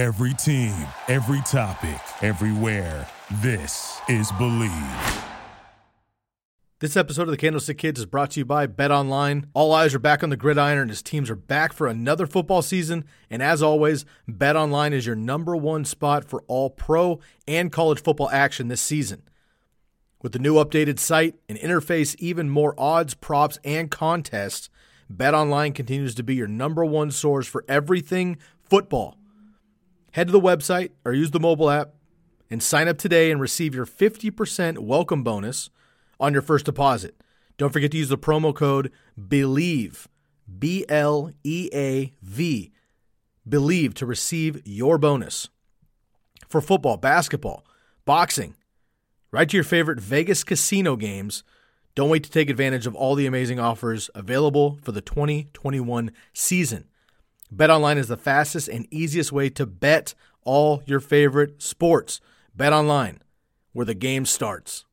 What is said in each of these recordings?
Every team, every topic, everywhere. This is Bleav. This episode of the Candlestick Kids is brought to you by BetOnline. All eyes are back on the gridiron and his teams are back for another football season. And as always, BetOnline is your number one spot for all pro and college football action this season. With the new updated site and interface, even more odds, props, and contests, BetOnline continues to be your number one source for everything football. Head to the website or use the mobile app and sign up today and receive your 50% welcome bonus on your first deposit. Don't forget to use the promo code BLEAV, B L E A V, BLEAV to receive your bonus. For football, basketball, boxing, right to your favorite Vegas casino games. Don't wait to take advantage of all the amazing offers available for the 2021 season. BetOnline is the fastest and easiest way to bet all your favorite sports. BetOnline, where the game starts.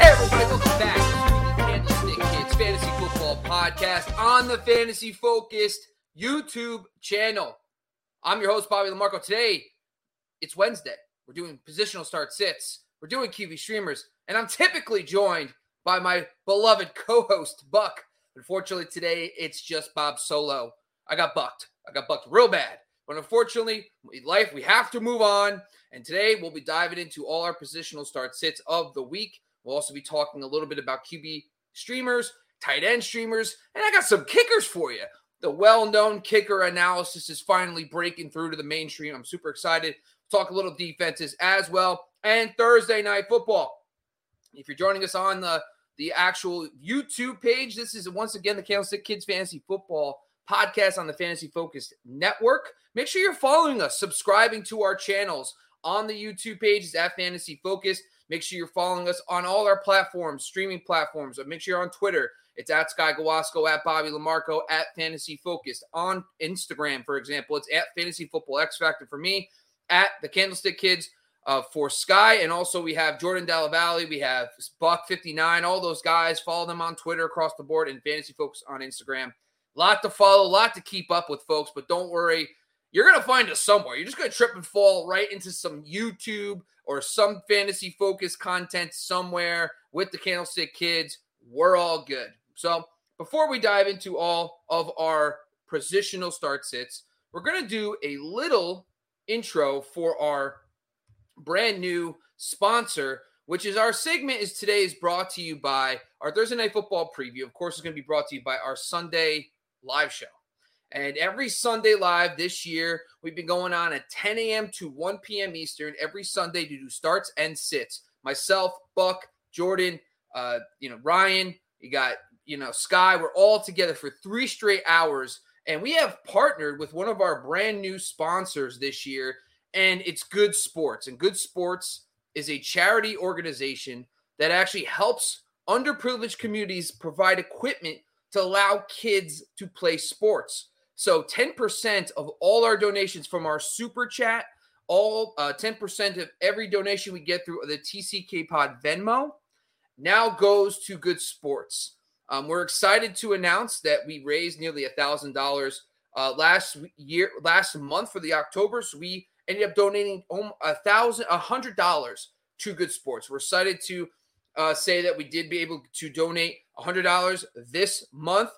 Everybody, welcome back to the Candlestick Kids Fantasy Football Podcast on the Fantasy Focused YouTube channel. I'm your host, Bobby LaMarco. Today, it's Wednesday. We're doing positional start sits. We're doing QB streamers, and I'm typically joined by my beloved co-host Buck. Unfortunately, today it's just Bob solo. I got bucked. I got bucked real bad. But unfortunately, life we have to move on. And today we'll be diving into all our positional start sits of the week. We'll also be talking a little bit about QB streamers, tight end streamers, and I got some kickers for you. The well-known kicker analysis is finally breaking through to the mainstream. I'm super excited. Talk a little defenses as well, and Thursday night football. If you're joining us on the the actual YouTube page, this is once again the Candlestick Kids Fantasy Football podcast on the Fantasy Focused Network. Make sure you're following us, subscribing to our channels on the YouTube page. It's at Fantasy Focused. Make sure you're following us on all our platforms, streaming platforms. Uh, make sure you're on Twitter. It's at Sky Gawasco, at Bobby LaMarco, at Fantasy Focused. On Instagram, for example, it's at Fantasy Football X Factor for me, at the Candlestick Kids uh, for Sky. And also we have Jordan Della Valley, we have Buck59, all those guys. Follow them on Twitter across the board and Fantasy Focus on Instagram. Lot to follow, lot to keep up with, folks. But don't worry, you're going to find us somewhere. You're just going to trip and fall right into some YouTube or some fantasy focused content somewhere with the Candlestick Kids. We're all good. So before we dive into all of our positional start sits, we're going to do a little intro for our brand new sponsor, which is our segment is today is brought to you by our Thursday night football preview. Of course, it's going to be brought to you by our Sunday live show. And every Sunday live this year, we've been going on at 10 a.m. to 1 p.m. Eastern every Sunday to do starts and sits. Myself, Buck, Jordan, uh, you know, Ryan, you got, you know, Sky. We're all together for three straight hours. And we have partnered with one of our brand new sponsors this year, and it's Good Sports. And Good Sports is a charity organization that actually helps underprivileged communities provide equipment to allow kids to play sports. So 10% of all our donations from our super chat, all uh, 10% of every donation we get through the TCK Pod Venmo now goes to Good Sports. Um, we're excited to announce that we raised nearly a thousand dollars uh, last year, last month for the October. So we ended up donating a thousand, a hundred dollars to Good Sports. We're excited to uh, say that we did be able to donate a hundred dollars this month,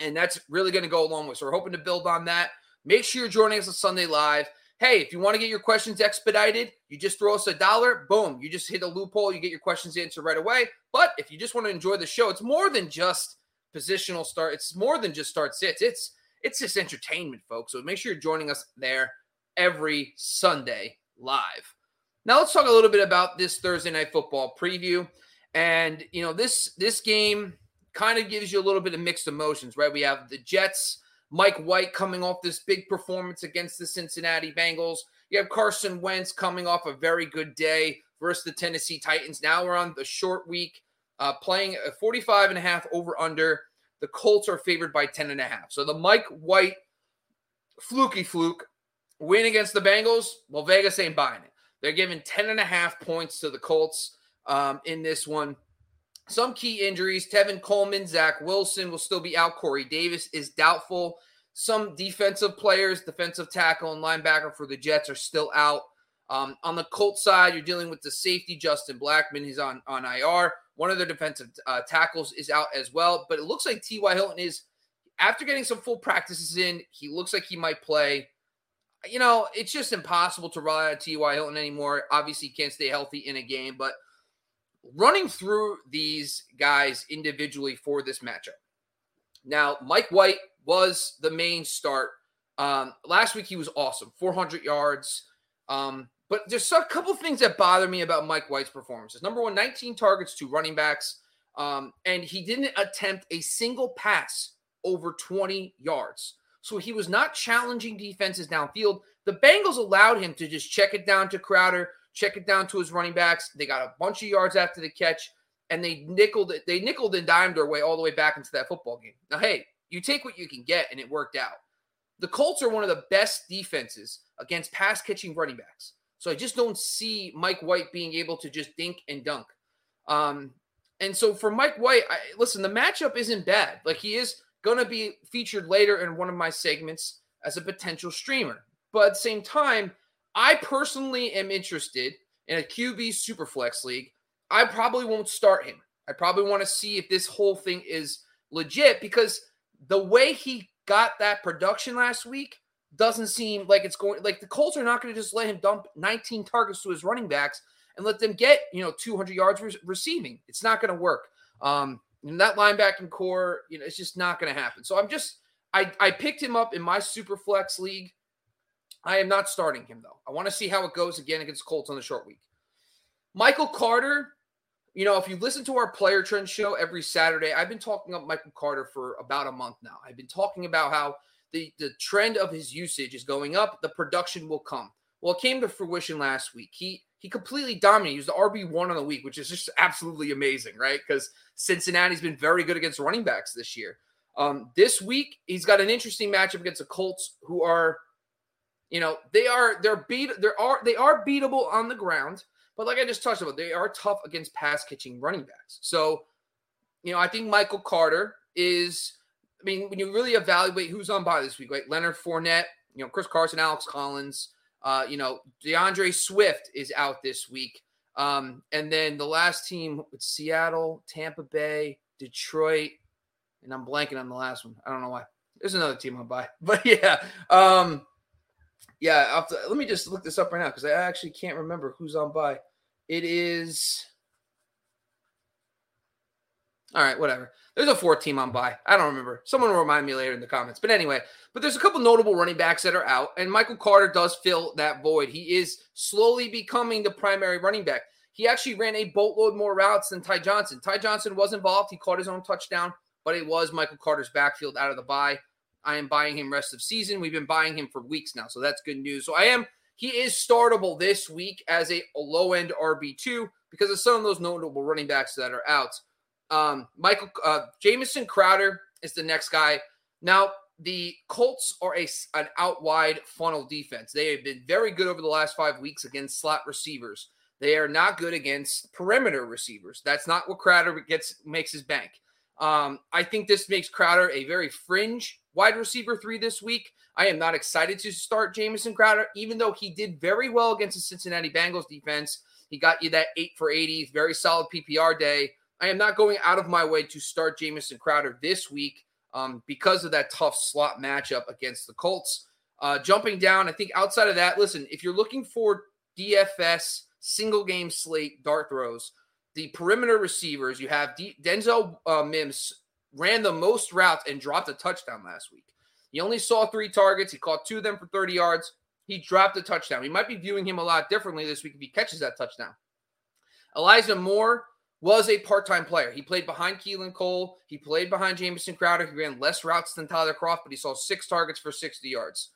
and that's really going to go a long way. So we're hoping to build on that. Make sure you're joining us on Sunday Live. Hey, if you want to get your questions expedited, you just throw us a dollar. Boom, you just hit a loophole. You get your questions answered right away. But if you just want to enjoy the show, it's more than just positional start. It's more than just start sits. It's it's just entertainment, folks. So make sure you're joining us there every Sunday live. Now let's talk a little bit about this Thursday night football preview. And you know, this this game kind of gives you a little bit of mixed emotions, right? We have the Jets, Mike White coming off this big performance against the Cincinnati Bengals. You have Carson Wentz coming off a very good day versus the Tennessee Titans. Now we're on the short week, uh, playing a 45 and a half over under. The Colts are favored by 10 and a half. So the Mike White fluky fluke win against the Bengals, well, Vegas ain't buying it. They're giving 10 and a half points to the Colts um, in this one. some key injuries. Tevin Coleman, Zach Wilson will still be out. Corey Davis is doubtful. Some defensive players, defensive tackle and linebacker for the Jets are still out. Um, on the Colt side, you're dealing with the safety Justin Blackmon. He's on on IR. One of their defensive uh, tackles is out as well. But it looks like T.Y. Hilton is, after getting some full practices in, he looks like he might play. You know, it's just impossible to rely on T.Y. Hilton anymore. Obviously, can't stay healthy in a game, but running through these guys individually for this matchup. Now, Mike White was the main start. Um, last week he was awesome, 400 yards. Um, but there's a couple things that bother me about Mike White's performances. Number one, 19 targets to running backs, um, and he didn't attempt a single pass over 20 yards. So he was not challenging defenses downfield. The Bengals allowed him to just check it down to Crowder, check it down to his running backs. They got a bunch of yards after the catch, and they nickeled it. They nickeled and dimed their way all the way back into that football game. Now, hey, you take what you can get, and it worked out. The Colts are one of the best defenses against pass catching running backs. So I just don't see Mike White being able to just dink and dunk. Um, and so for Mike White, I, listen, the matchup isn't bad. Like he is going to be featured later in one of my segments as a potential streamer. But at the same time, I personally am interested in a QB Superflex league. I probably won't start him. I probably want to see if this whole thing is legit because the way he got that production last week doesn't seem like it's going like the Colts are not going to just let him dump 19 targets to his running backs and let them get, you know, 200 yards re- receiving. It's not going to work. Um, and that linebacking core, you know, it's just not going to happen. So I'm just, I, I picked him up in my super flex league I am not starting him though. I want to see how it goes again against Colts on the short week. Michael Carter, you know, if you listen to our player trend show every Saturday, I've been talking up Michael Carter for about a month now. I've been talking about how the, the trend of his usage is going up, the production will come. Well, it came to fruition last week. He he completely dominated. He was the RB one on the week, which is just absolutely amazing, right? Because Cincinnati's been very good against running backs this year. Um, this week, he's got an interesting matchup against the Colts, who are you know, they are they're beat they are they are beatable on the ground, but like I just touched about, they are tough against pass catching running backs. So, you know, I think Michael Carter is I mean, when you really evaluate who's on by this week, like Leonard Fournette, you know, Chris Carson, Alex Collins, uh, you know, D'Andre Swift is out this week. Um, and then the last team with Seattle, Tampa Bay, Detroit, and I'm blanking on the last one. I don't know why. There's another team on by, but yeah. Um, yeah, to, let me just look this up right now because I actually can't remember who's on by. It is. All right, whatever. There's a fourth team on by. I don't remember. Someone will remind me later in the comments. But anyway, but there's a couple notable running backs that are out, and Michael Carter does fill that void. He is slowly becoming the primary running back. He actually ran a boatload more routes than Ty Johnson. Ty Johnson was involved. He caught his own touchdown, but it was Michael Carter's backfield out of the bye. I am buying him rest of season. We've been buying him for weeks now, so that's good news. So I am he is startable this week as a, low end RB two because of some of those notable running backs that are out. Um, Michael uh, Jamison Crowder is the next guy. Now the Colts are a an out wide funnel defense. They have been very good over the last five weeks against slot receivers. They are not good against perimeter receivers. That's not what Crowder gets makes his bank. Um, I think this makes Crowder a very fringe wide receiver three this week. I am not excited to start Jamison Crowder, even though he did very well against the Cincinnati Bengals defense. He got you that eight for 80, very solid PPR day. I am not going out of my way to start Jamison Crowder this week um, because of that tough slot matchup against the Colts. Uh, jumping down, I think outside of that, listen, if you're looking for DFS single game slate dart throws, the perimeter receivers, you have D- Denzel uh, Mims ran the most routes and dropped a touchdown last week. He only saw three targets. He caught two of them for 30 yards. He dropped a touchdown. We might be viewing him a lot differently this week if he catches that touchdown. Elijah Moore was a part-time player. He played behind Keelan Cole. He played behind Jamison Crowder. He ran less routes than Tyler Kroft, but he saw six targets for 60 yards.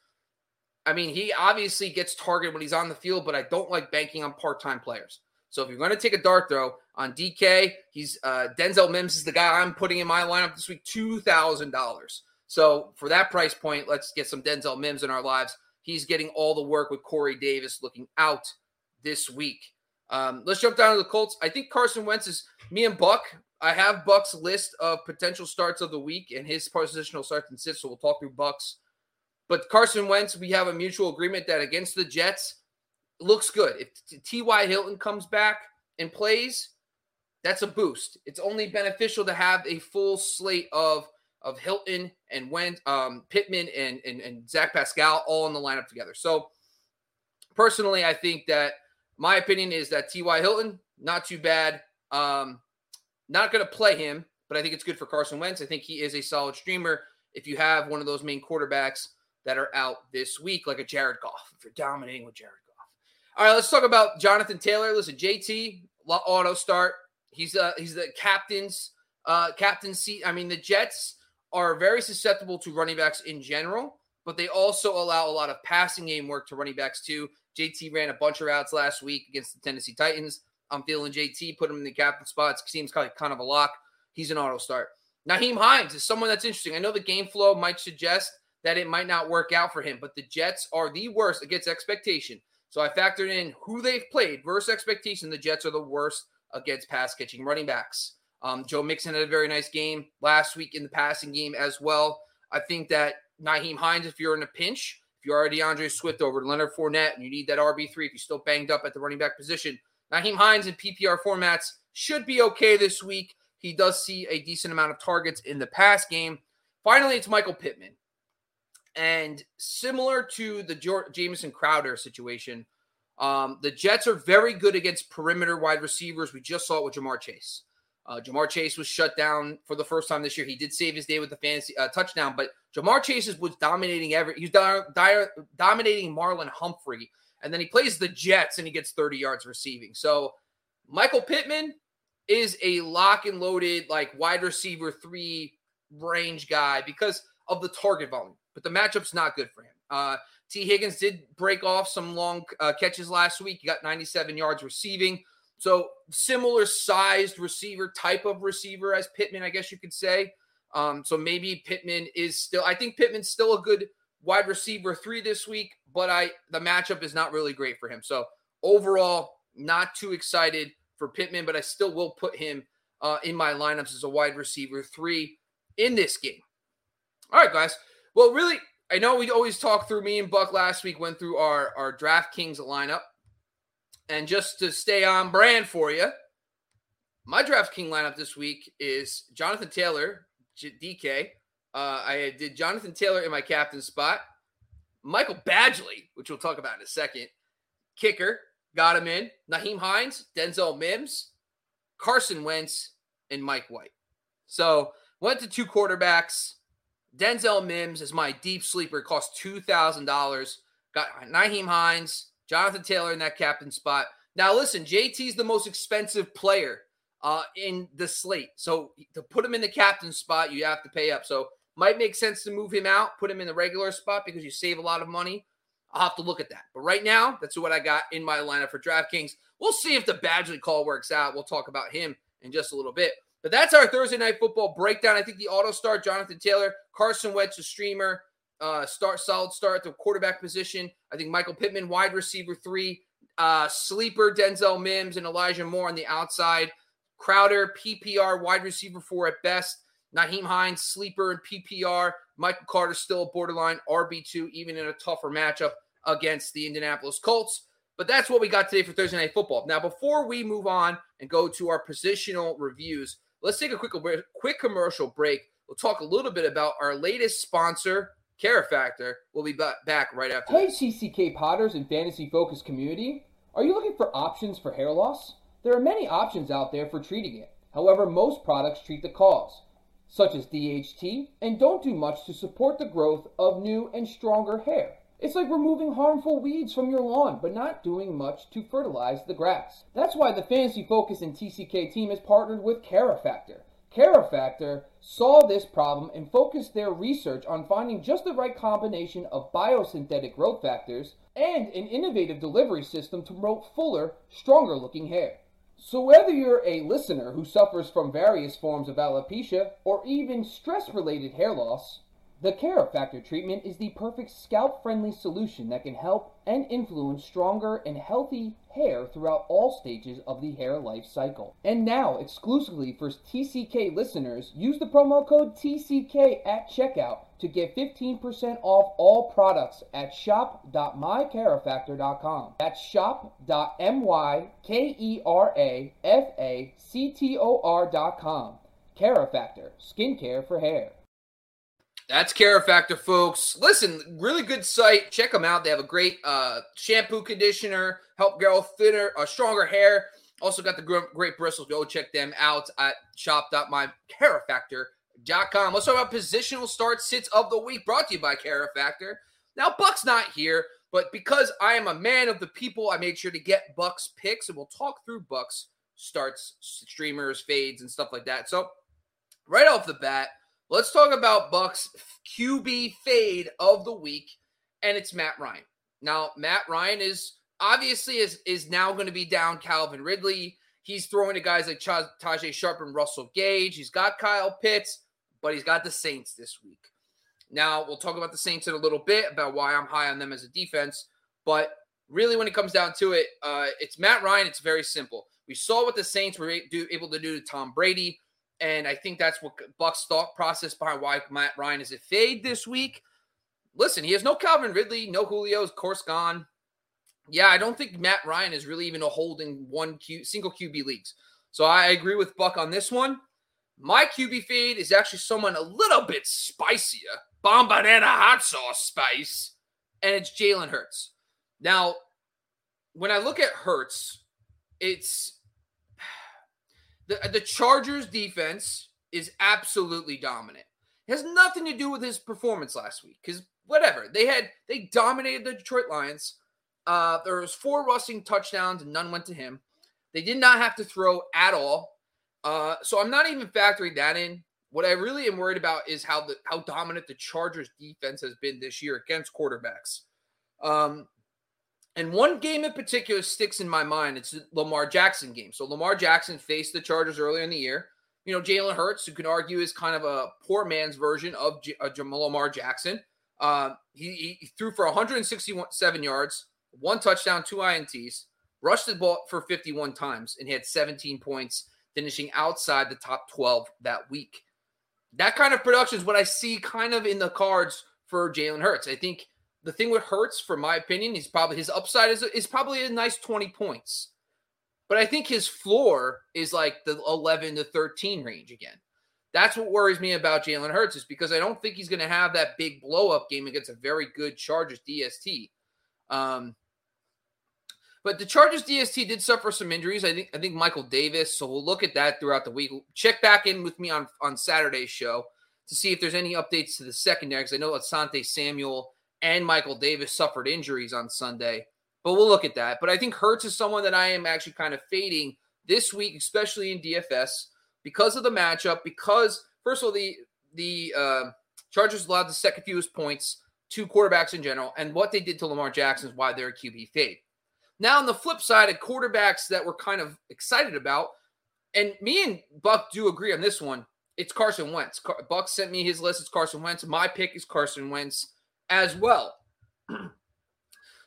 I mean, he obviously gets targeted when he's on the field, but I don't like banking on part-time players. So if you're going to take a dart throw on DK, he's uh, Denzel Mims is the guy I'm putting in my lineup this week, two thousand dollars. So for that price point, let's get some Denzel Mims in our lives. He's getting all the work with Corey Davis looking out this week. Um, let's jump down to the Colts. I think Carson Wentz is me and Buck. I have Buck's list of potential starts of the week and his positional starts and sits. So we'll talk through Bucks. But Carson Wentz, we have a mutual agreement that against the Jets looks good. If T.Y. Hilton comes back and plays, that's a boost. It's only beneficial to have a full slate of of Hilton and Wentz, um, Pittman and, and and Zach Pascal all in the lineup together. So personally, I think that my opinion is that T.Y. Hilton not too bad. Um, not going to play him, but I think it's good for Carson Wentz. I think he is a solid streamer. If you have one of those main quarterbacks that are out this week, like a Jared Goff, if you're dominating with Jared Goff. All right, let's talk about Jonathan Taylor. Listen, JT auto start. He's uh he's the captain's uh captain seat. I mean, the Jets are very susceptible to running backs in general, but they also allow a lot of passing game work to running backs too. JT ran a bunch of routes last week against the Tennessee Titans. I'm feeling JT, put him in the captain spots. Seems kind of, kind of a lock. He's an auto start. Nyheim Hines is someone that's interesting. I know the game flow might suggest that it might not work out for him, but the Jets are the worst against expectation. So I factored in who they've played versus expectation. The Jets are the worst against pass catching running backs. Um, Joe Mixon had a very nice game last week in the passing game as well. I think that Nyheim Hines, if you're in a pinch, you are D'Andre Swift over Leonard Fournette and you need that RB3, if you're still banged up at the running back position, Nyheim Hines in PPR formats should be okay this week. He does see a decent amount of targets in the pass game. Finally, it's Michael Pittman. And similar to the Jamison Crowder situation, um, the Jets are very good against perimeter wide receivers. We just saw it with Ja'Marr Chase. Uh, Ja'Marr Chase was shut down for the first time this year. He did save his day with the fantasy uh, touchdown, but Ja'Marr Chase was dominating every. He was di- di- dominating Marlon Humphrey and then he plays the Jets and he gets 30 yards receiving. So Michael Pittman is a lock and loaded, like wide receiver three range guy because of the target volume, but the matchup's not good for him. Uh, Tee Higgins did break off some long uh, catches last week. He got 97 yards receiving. So similar sized receiver type of receiver as Pittman, I guess you could say. Um, so maybe Pittman is still. I think Pittman's still a good wide receiver three this week, but I the matchup is not really great for him. So overall, not too excited for Pittman, but I still will put him uh, in my lineups as a wide receiver three in this game. All right, guys. Well, really, I know we always talk through me and Buck last week, went through our, our DraftKings lineup. And just to stay on brand for you, my DraftKings lineup this week is Jonathan Taylor, DK, uh, I did Jonathan Taylor in my captain spot. Michael Badgley, which we'll talk about in a second. Kicker, got him in. Nyheim Hines, Denzel Mims, Carson Wentz, and Mike White. So went to two quarterbacks. Denzel Mims is my deep sleeper. Cost $2,000. Got Nyheim Hines, Jonathan Taylor in that captain spot. Now, listen, JT's the most expensive player uh, in the slate. So to put him in the captain spot, you have to pay up. So might make sense to move him out, put him in the regular spot because you save a lot of money. I'll have to look at that. But right now, that's what I got in my lineup for DraftKings. We'll see if the Badgley call works out. We'll talk about him in just a little bit. But that's our Thursday night football breakdown. I think the auto start, Jonathan Taylor, Carson Wentz, a streamer, uh, start solid start at the quarterback position. I think Michael Pittman, wide receiver three, uh, sleeper Denzel Mims and Elijah Moore on the outside. Crowder, PPR, wide receiver four at best. Nyheim Hines, sleeper and PPR. Michael Carter still a borderline RB2, even in a tougher matchup against the Indianapolis Colts. But that's what we got today for Thursday Night Football. Now, before we move on and go to our positional reviews, let's take a quick, quick commercial break. We'll talk a little bit about our latest sponsor, Care Factor. We'll be back right after. Hey, TCK Potters and Fantasy Focus community. Are you looking for options for hair loss? There are many options out there for treating it. However, most products treat the cause such as DHT, and don't do much to support the growth of new and stronger hair. It's like removing harmful weeds from your lawn, but not doing much to fertilize the grass. That's why the Fantasy Focus and TCK team has partnered with Carifactor. Carifactor saw this problem and focused their research on finding just the right combination of biosynthetic growth factors and an innovative delivery system to promote fuller, stronger looking hair. So, whether you're a listener who suffers from various forms of alopecia or even stress related hair loss, The Care Factor treatment is the perfect scalp friendly solution that can help and influence stronger and healthy hair throughout all stages of the hair life cycle. And now, exclusively for TCK listeners, use the promo code TCK at checkout to get 15% off all products at shop.mycarefactor.com. That's shop.mykerafactor.com. Care Factor, skincare for hair. That's Care Factor, folks. Listen, really good site. Check them out. They have a great uh, shampoo, conditioner, help grow thinner, uh, stronger hair. Also got the great bristles. Go check them out at shop.mycarefactor.com. Let's talk about positional start sits of the week brought to you by Care Factor. Now, Buck's not here, but because I am a man of the people, I made sure to get Buck's picks, and we'll talk through Buck's starts, streamers, fades, and stuff like that. So, right off the bat, Let's talk about Buck's QB fade of the week, and it's Matt Ryan. Now, Matt Ryan is obviously is is now going to be down Calvin Ridley. He's throwing to guys like Ch- Tajae Sharpe and Russell Gage. He's got Kyle Pitts, but he's got the Saints this week. Now, we'll talk about the Saints in a little bit about why I'm high on them as a defense. But really, when it comes down to it, uh, it's Matt Ryan. It's very simple. We saw what the Saints were able to do to Tom Brady. And I think that's what Buck's thought process behind why Matt Ryan is a fade this week. Listen, he has no Calvin Ridley, no Julio's course gone. Yeah, I don't think Matt Ryan is really even a holding one Q, single QB leagues. So I agree with Buck on this one. My QB fade is actually someone a little bit spicier, Bombanana hot sauce spice, and it's Jalen Hurts. Now, when I look at Hurts, it's the, the Chargers defense is absolutely dominant. It has nothing to do with his performance last week because whatever they had, they dominated the Detroit Lions. Uh, there was four rushing touchdowns and none went to him. They did not have to throw at all. Uh, so I'm not even factoring that in. What I really am worried about is how the how dominant the Chargers defense has been this year against quarterbacks. Um, and one game in particular sticks in my mind. It's the Lamar Jackson game. So Lamar Jackson faced the Chargers earlier in the year. You know, Jalen Hurts, who can argue is kind of a poor man's version of J- uh, Lamar Jackson. Uh, he, he, threw for 167 yards, one touchdown, two INTs, rushed the ball for 51 times, and had 17 points, finishing outside the top 12 that week. That kind of production is what I see kind of in the cards for Jalen Hurts. I think the thing with Hurts, for my opinion, he's probably his upside is is probably a nice 20 points. But I think his floor is like the 11 to 13 range again. That's what worries me about Jalen Hurts is because I don't think he's going to have that big blow up game against a very good Chargers DST. Um, but the Chargers DST did suffer some injuries. I think I think Michael Davis. So we'll look at that throughout the week. Check back in with me on on Saturday's show to see if there's any updates to the secondary because I know Asante Samuel and Michael Davis suffered injuries on Sunday. But we'll look at that. But I think Hurts is someone that I am actually kind of fading this week, especially in DFS, because of the matchup. Because first of all, the the uh, Chargers allowed the second fewest points to quarterbacks in general, and what they did to Lamar Jackson is why they're a QB fade. Now, on the flip side, of quarterbacks that we're kind of excited about, and me and Buck do agree on this one. It's Carson Wentz. Buck sent me his list. It's Carson Wentz. My pick is Carson Wentz as well.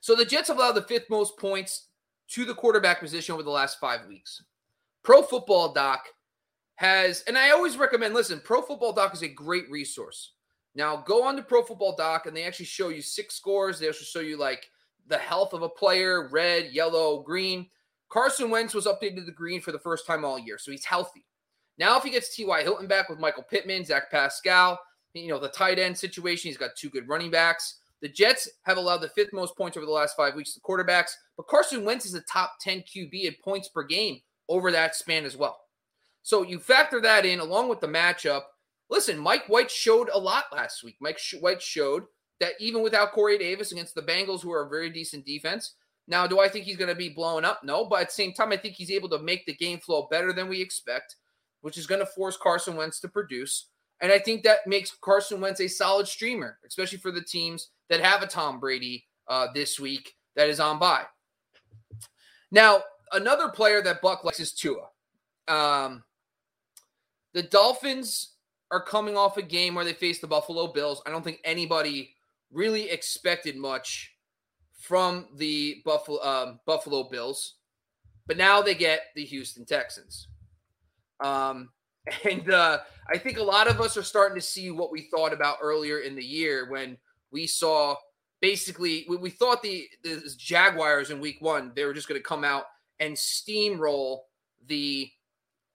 so the Jets have allowed the fifth most points to the quarterback position over the last five weeks. Pro Football Doc has, and I always recommend listen, Pro Football Doc is a great resource. Now go on to Pro Football Doc and they actually show you six scores. They also show you like the health of a player red, yellow, green. Carson Wentz was updated to the green for the first time all year, so he's healthy. Now, if he gets T.Y. Hilton back with Michael Pittman, Zach Pascal, you know, the tight end situation. He's got two good running backs. The Jets have allowed the fifth most points over the last five weeks to quarterbacks, but Carson Wentz is a top 10 QB in points per game over that span as well. So you factor that in along with the matchup. Listen, Mike White showed a lot last week. Mike White showed that even without Corey Davis against the Bengals, who are a very decent defense. Now, do I think he's going to be blown up? No, but at the same time, I think he's able to make the game flow better than we expect, which is going to force Carson Wentz to produce. And I think that makes Carson Wentz a solid streamer, especially for the teams that have a Tom Brady uh, this week that is on by. Now, another player that Buck likes is Tua. Um, the Dolphins are coming off a game where they faced the Buffalo Bills. I don't think anybody really expected much from the Buffalo um, Buffalo Bills, but now they get the Houston Texans. Um, and uh, I think a lot of us are starting to see what we thought about earlier in the year when we saw basically we, we thought the, the Jaguars in Week One they were just going to come out and steamroll the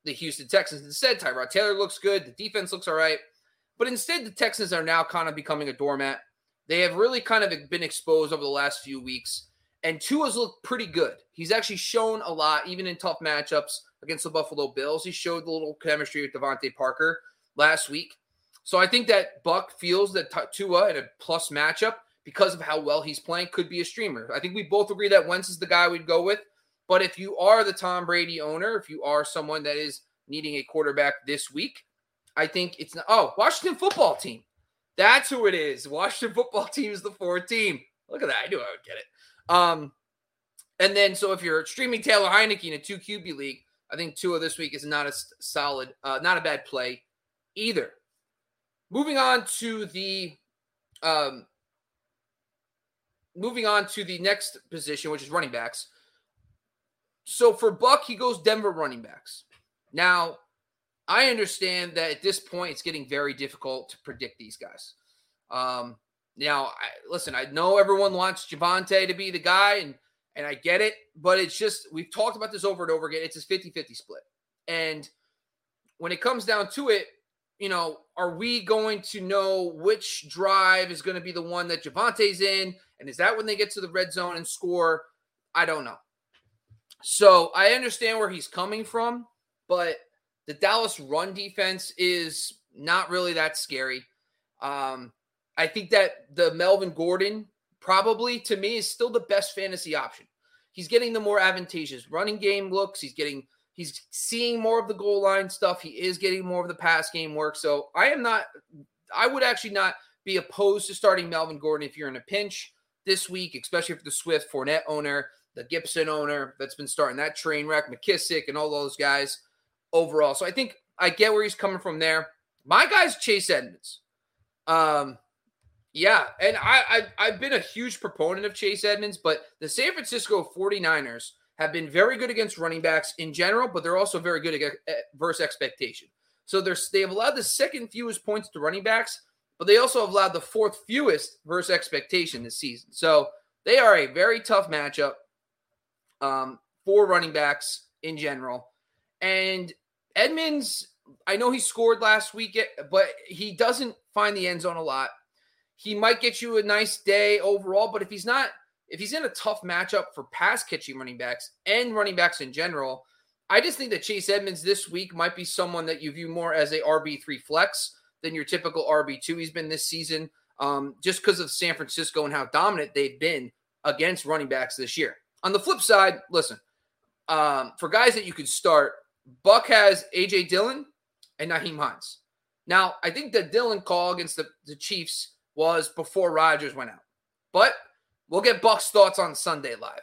the Houston Texans. Instead, Tyrod Taylor looks good. The defense looks all right. But instead, the Texans are now kind of becoming a doormat. They have really kind of been exposed over the last few weeks. And Tua's looked pretty good. He's actually shown a lot, even in tough matchups against the Buffalo Bills. He showed a little chemistry with DeVante Parker last week. So I think that Buck feels that Tua in a plus matchup because of how well he's playing could be a streamer. I think we both agree that Wentz is the guy we'd go with. But if you are the Tom Brady owner, if you are someone that is needing a quarterback this week, I think it's not. Oh, Washington football team. That's who it is. Washington football team is the fourth team. Look at that. I knew I would get it. Um, and then so if you're streaming Taylor Heinicke in a two QB league, I think of this week is not a solid, uh, not a bad play either. Moving on to the um, moving on to the next position, which is running backs. So for Buck, he goes Denver running backs. Now, I understand that at this point it's getting very difficult to predict these guys. Um, now, I, listen, I know everyone wants Javonte to be the guy, and and I get it, but it's just we've talked about this over and over again. It's a 50-50 split. And when it comes down to it, you know, are we going to know which drive is going to be the one that Javonte's in? And is that when they get to the red zone and score? I don't know. So I understand where he's coming from, but the Dallas run defense is not really that scary. Um, I think that the Melvin Gordon probably to me is still the best fantasy option. He's getting the more advantageous running game looks. He's getting he's seeing more of the goal line stuff. He is getting more of the pass game work. So I am not I would actually not be opposed to starting Melvin Gordon if you're in a pinch this week, especially for the Swift Fournette owner the Gibson owner that's been starting that train wreck, McKissic, and all those guys overall. So I think I get where he's coming from there. My guy's Chase Edmonds. Um, yeah, and I, I have been a huge proponent of Chase Edmonds, but the San Francisco 49ers have been very good against running backs in general, but they're also very good against versus expectation. So they're, they've allowed the second fewest points to running backs, but they also have allowed the fourth fewest versus expectation this season. So they are a very tough matchup um, for running backs in general. And Edmonds, I know he scored last week, but he doesn't find the end zone a lot. He might get you a nice day overall, but if he's not, if he's in a tough matchup for pass catching running backs and running backs in general, I just think that Chase Edmonds this week might be someone that you view more as a RB3 flex than your typical RB2 he's been this season, um, just because of San Francisco and how dominant they've been against running backs this year. On the flip side, listen, um, for guys that you could start, Buck has AJ Dillon and Nyheim Hines. Now, I think the Dillon call against the, the Chiefs was before Rodgers went out, but we'll get Buck's thoughts on Sunday live.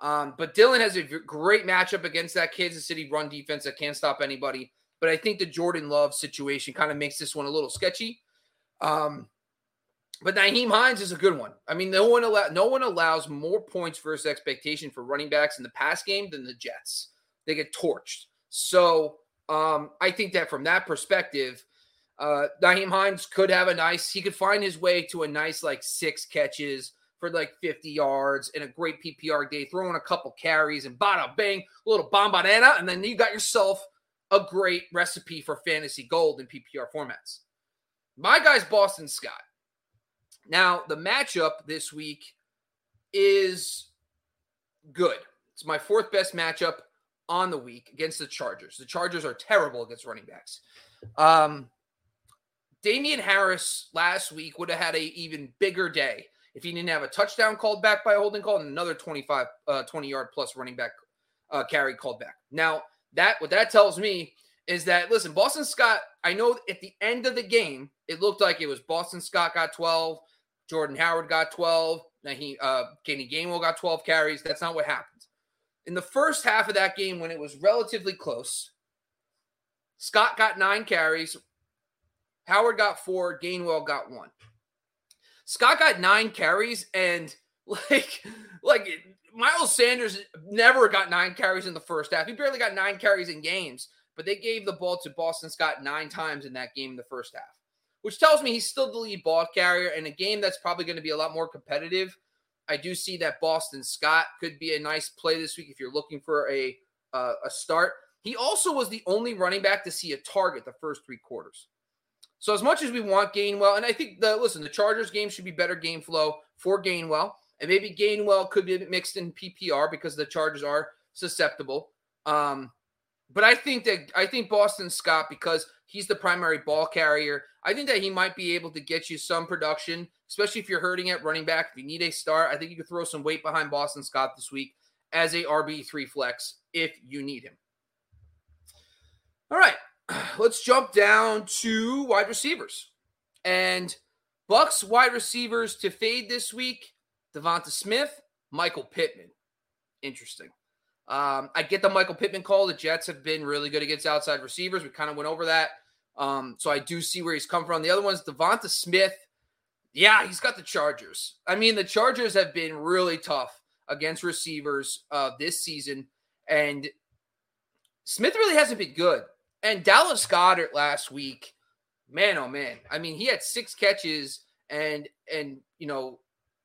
Um, but Dillon has a great matchup against that Kansas City run defense that can't stop anybody. But I think the Jordan Love situation kind of makes this one a little sketchy. Um, but Nyheim Hines is a good one. I mean, no one allow, no one allows more points versus expectation for running backs in the pass game than the Jets. They get torched. So um, I think that from that perspective, uh, Nyheim Hines could have a nice. He could find his way to a nice like six catches for like 50 yards and a great PPR day, throwing a couple carries and bada bang, a little Bombanana, and then you got yourself a great recipe for fantasy gold in PPR formats. My guy's Boston Scott. Now, the matchup this week is good. It's my fourth best matchup on the week against the Chargers. The Chargers are terrible against running backs. Um, Damien Harris last week would have had a even bigger day if he didn't have a touchdown called back by a holding call and another 25, uh, 20 yard plus running back uh, carry called back. Now, that what that tells me is that listen, Boston Scott, I know at the end of the game, it looked like it was Boston Scott got 12, Jordan Howard got 12. Now he uh Kenny Gainwell got 12 carries. That's not what happened. In the first half of that game, when it was relatively close, Scott got nine carries, Howard got four. Gainwell got one. Scott got nine carries, and like, like Miles Sanders never got nine carries in the first half. He barely got nine carries in games, but they gave the ball to Boston Scott nine times in that game in the first half, which tells me he's still the lead ball carrier in a game that's probably going to be a lot more competitive. I do see that Boston Scott could be a nice play this week if you're looking for a uh, a start. He also was the only running back to see a target the first three quarters. So as much as we want Gainwell, and I think the listen, the Chargers game should be better game flow for Gainwell, and maybe Gainwell could be mixed in PPR because the Chargers are susceptible. Um, but I think that I think Boston Scott because he's the primary ball carrier. I think that he might be able to get you some production, especially if you're hurting at running back. If you need a start, I think you could throw some weight behind Boston Scott this week as a RB three flex if you need him. All right, let's jump down to wide receivers and Bucks wide receivers to fade this week. Devonta Smith, Michael Pittman. Interesting. Um, I get the Michael Pittman call. The Jets have been really good against outside receivers. We kind of went over that. Um, so I do see where he's come from. The other one's Devonta Smith. Yeah, he's got the Chargers. I mean, the Chargers have been really tough against receivers uh, this season, and Smith really hasn't been good. And Dallas Goedert last week, man, oh man. I mean, he had six catches and and you know,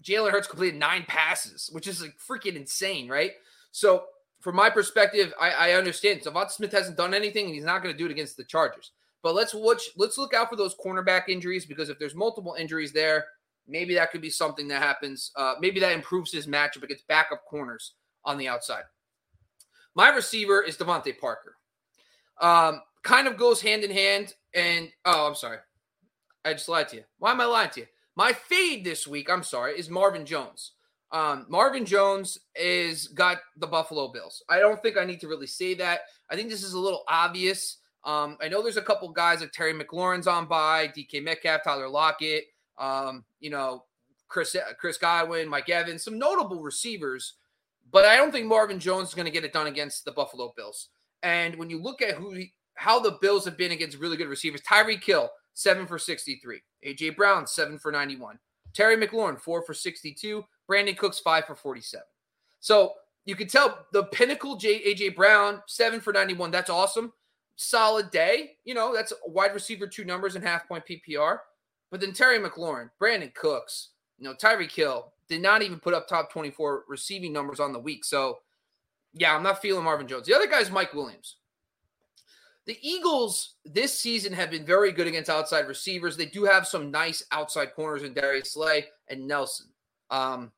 Jalen Hurts completed nine passes, which is like freaking insane, right? So from my perspective, I, I understand. Devonta Smith hasn't done anything, and he's not going to do it against the Chargers. But let's watch. Let's look out for those cornerback injuries because if there's multiple injuries there, maybe that could be something that happens. Uh, maybe that improves his matchup against backup corners on the outside. My receiver is DeVante Parker. Um, kind of goes hand in hand. And oh, I'm sorry, I just lied to you. Why am I lying to you? My fade this week, I'm sorry, is Marvin Jones. Um, Marvin Jones is got the Buffalo Bills. I don't think I need to really say that. I think this is a little obvious. Um, I know there's a couple guys like Terry McLaurin's on by, DK Metcalf, Tyler Lockett, um, you know, Chris Chris Godwin, Mike Evans, some notable receivers, but I don't think Marvin Jones is going to get it done against the Buffalo Bills. And when you look at who how the Bills have been against really good receivers, Tyreek Hill, seven for 63. AJ Brown, seven for 91. Terry McLaurin, four for 62. Brandin Cooks, five for 47. So you can tell the pinnacle J, AJ Brown, seven for 91. That's awesome. Solid day. You know, that's wide receiver, two numbers and half point PPR. But then Terry McLaurin, Brandin Cooks, you know, Tyreek Hill did not even put up top 24 receiving numbers on the week. So, yeah, I'm not feeling Marvin Jones. The other guy is Mike Williams. The Eagles this season have been very good against outside receivers. They do have some nice outside corners in Darius Slay and Nelson. Um,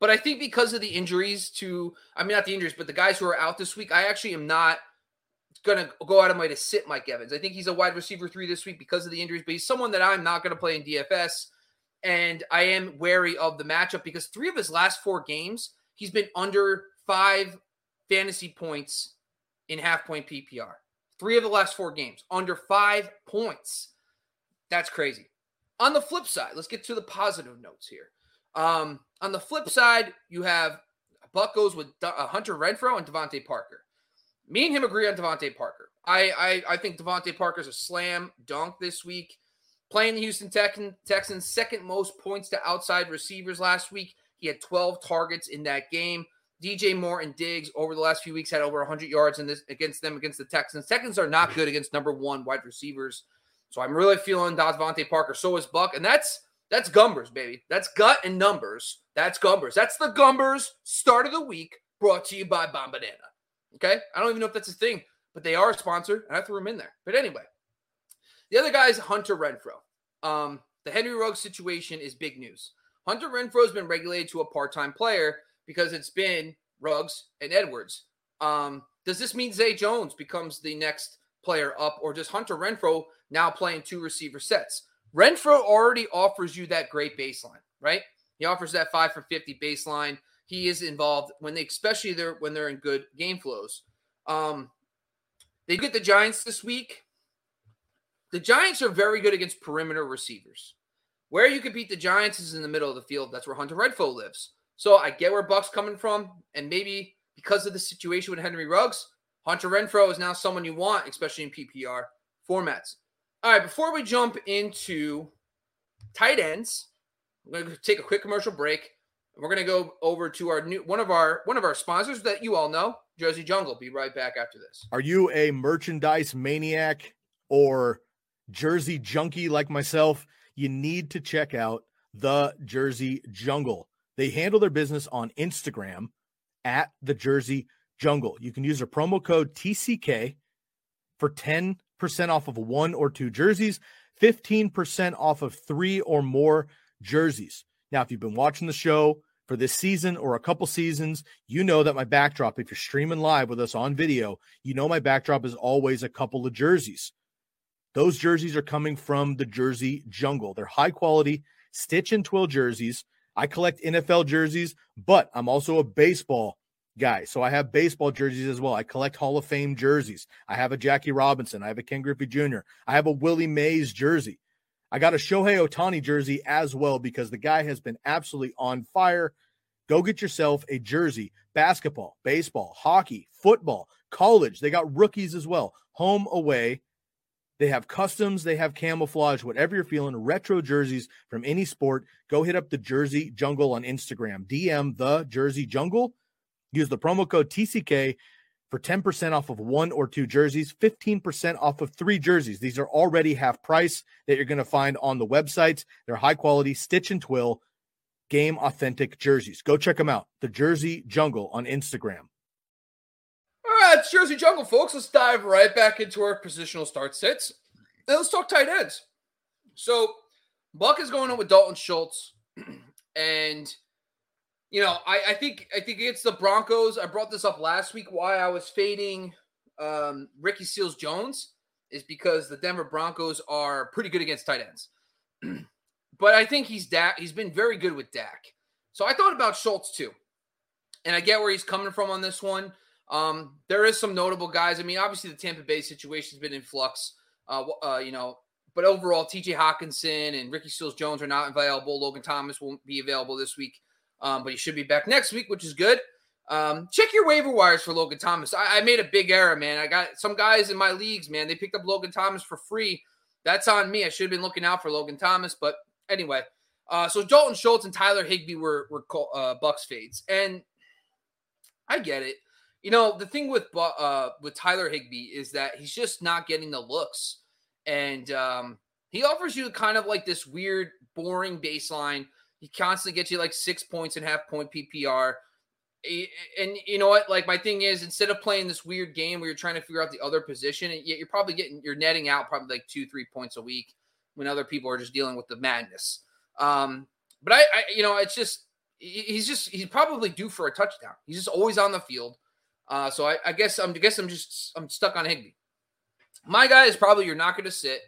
but I think because of the injuries to, I mean, not the injuries, but the guys who are out this week, I actually am not going to go out of my way to sit Mike Evans. I think he's a wide receiver three this week because of the injuries, but he's someone that I'm not going to play in DFS. And I am wary of the matchup because three of his last four games, he's been under five fantasy points in half point PPR. Three of the last four games, under five points. That's crazy. On the flip side, let's get to the positive notes here. Um, on the flip side, you have Buck goes with uh, Hunter Renfrow and DeVante Parker. Me and him agree on DeVante Parker. I, I, I think DeVante Parker's a slam dunk this week. Playing the Houston Texans, second most points to outside receivers last week. He had 12 targets in that game. DJ Moore and Diggs over the last few weeks had over 100 yards in this against them against the Texans. Texans are not good against number one wide receivers, so I'm really feeling DeVante Parker. So is Buck, and that's that's Gumbers, baby. That's gut and numbers. That's Gumbers. That's the Gumbers start of the week brought to you by Bombanana. Okay, I don't even know if that's a thing, but they are a sponsor, and I threw them in there. But anyway, the other guy is Hunter Renfrow. Um, the Henry Ruggs situation is big news. Hunter Renfrow's been regulated to a part-time player because it's been Ruggs and Edwards. Um, does this mean Zay Jones becomes the next player up, or does Hunter Renfrow now playing two receiver sets? Renfrow already offers you that great baseline, right? He offers that five for 50 baseline. He is involved when they, especially they're when they're in good game flows. Um, they get the Giants this week. The Giants are very good against perimeter receivers. Where you can beat the Giants is in the middle of the field. That's where Hunter Renfrow lives. So I get where Buck's coming from, and maybe because of the situation with Henry Ruggs, Hunter Renfrow is now someone you want, especially in PPR formats. All right, before we jump into tight ends, we're going to take a quick commercial break. And We're going to go over to our new one of our one of our sponsors that you all know, Jersey Jungle. Be right back after this. Are you a merchandise maniac or jersey junkie like myself? You need to check out the Jersey Jungle. They handle their business on Instagram at the Jersey Jungle. You can use their promo code TCK for 10% off of one or two jerseys, 15% off of three or more jerseys. Now, if you've been watching the show for this season or a couple seasons, you know that my backdrop, if you're streaming live with us on video, you know my backdrop is always a couple of jerseys. Those jerseys are coming from the Jersey Jungle. They're high quality stitch and twill jerseys. I collect NFL jerseys, but I'm also a baseball guy. So I have baseball jerseys as well. I collect Hall of Fame jerseys. I have a Jackie Robinson. I have a Ken Griffey Jr. I have a Willie Mays jersey. I got a Shohei Ohtani jersey as well because the guy has been absolutely on fire. Go get yourself a jersey. Basketball, baseball, hockey, football, college. They got rookies as well. Home, away. They have customs, they have camouflage, whatever you're feeling, retro jerseys from any sport. Go hit up the Jersey Jungle on Instagram. DM the Jersey Jungle. Use the promo code TCK for 10% off of one or two jerseys, 15% off of three jerseys. These are already half price that you're going to find on the websites. They're high quality, stitch and twill, game authentic jerseys. Go check them out. The Jersey Jungle on Instagram. It's Jersey Jungle, folks. Let's dive right back into our positional start sits. And let's talk tight ends. So, Buck is going on with Dalton Schultz, and you know, I, I think I think it's the Broncos. I brought this up last week. Why I was fading um, Ricky Seals Jones is because the Denver Broncos are pretty good against tight ends, but I think he's Dak. He's been very good with Dak. So I thought about Schultz too, and I get where he's coming from on this one. Um, there is some notable guys. I mean, obviously the Tampa Bay situation has been in flux. Uh, uh, you know, but overall, T.J. Hockenson and Ricky Seals Jones are not available. Logan Thomas won't be available this week, um, but he should be back next week, which is good. Um, check your waiver wires for Logan Thomas. I, I, made a big error, man. I got some guys in my leagues, man. They picked up Logan Thomas for free. That's on me. I should have been looking out for Logan Thomas, but anyway. Uh, so Dalton Schultz and Tyler Higbee were were uh, Bucks fades, and I get it. You know, the thing with uh with Tyler Higbee is that he's just not getting the looks, and um, he offers you kind of like this weird, boring baseline. He constantly gets you like six points and half point PPR. And you know what? Like my thing is, instead of playing this weird game where you're trying to figure out the other position, and yet you're probably getting you're netting out probably like two, three points a week when other people are just dealing with the madness. Um, but I, I, you know, it's just he's just he's probably due for a touchdown. He's just always on the field. Uh, so I, I, guess I'm I guess I'm just I'm stuck on Higbee. My guy is probably you're not going to sit,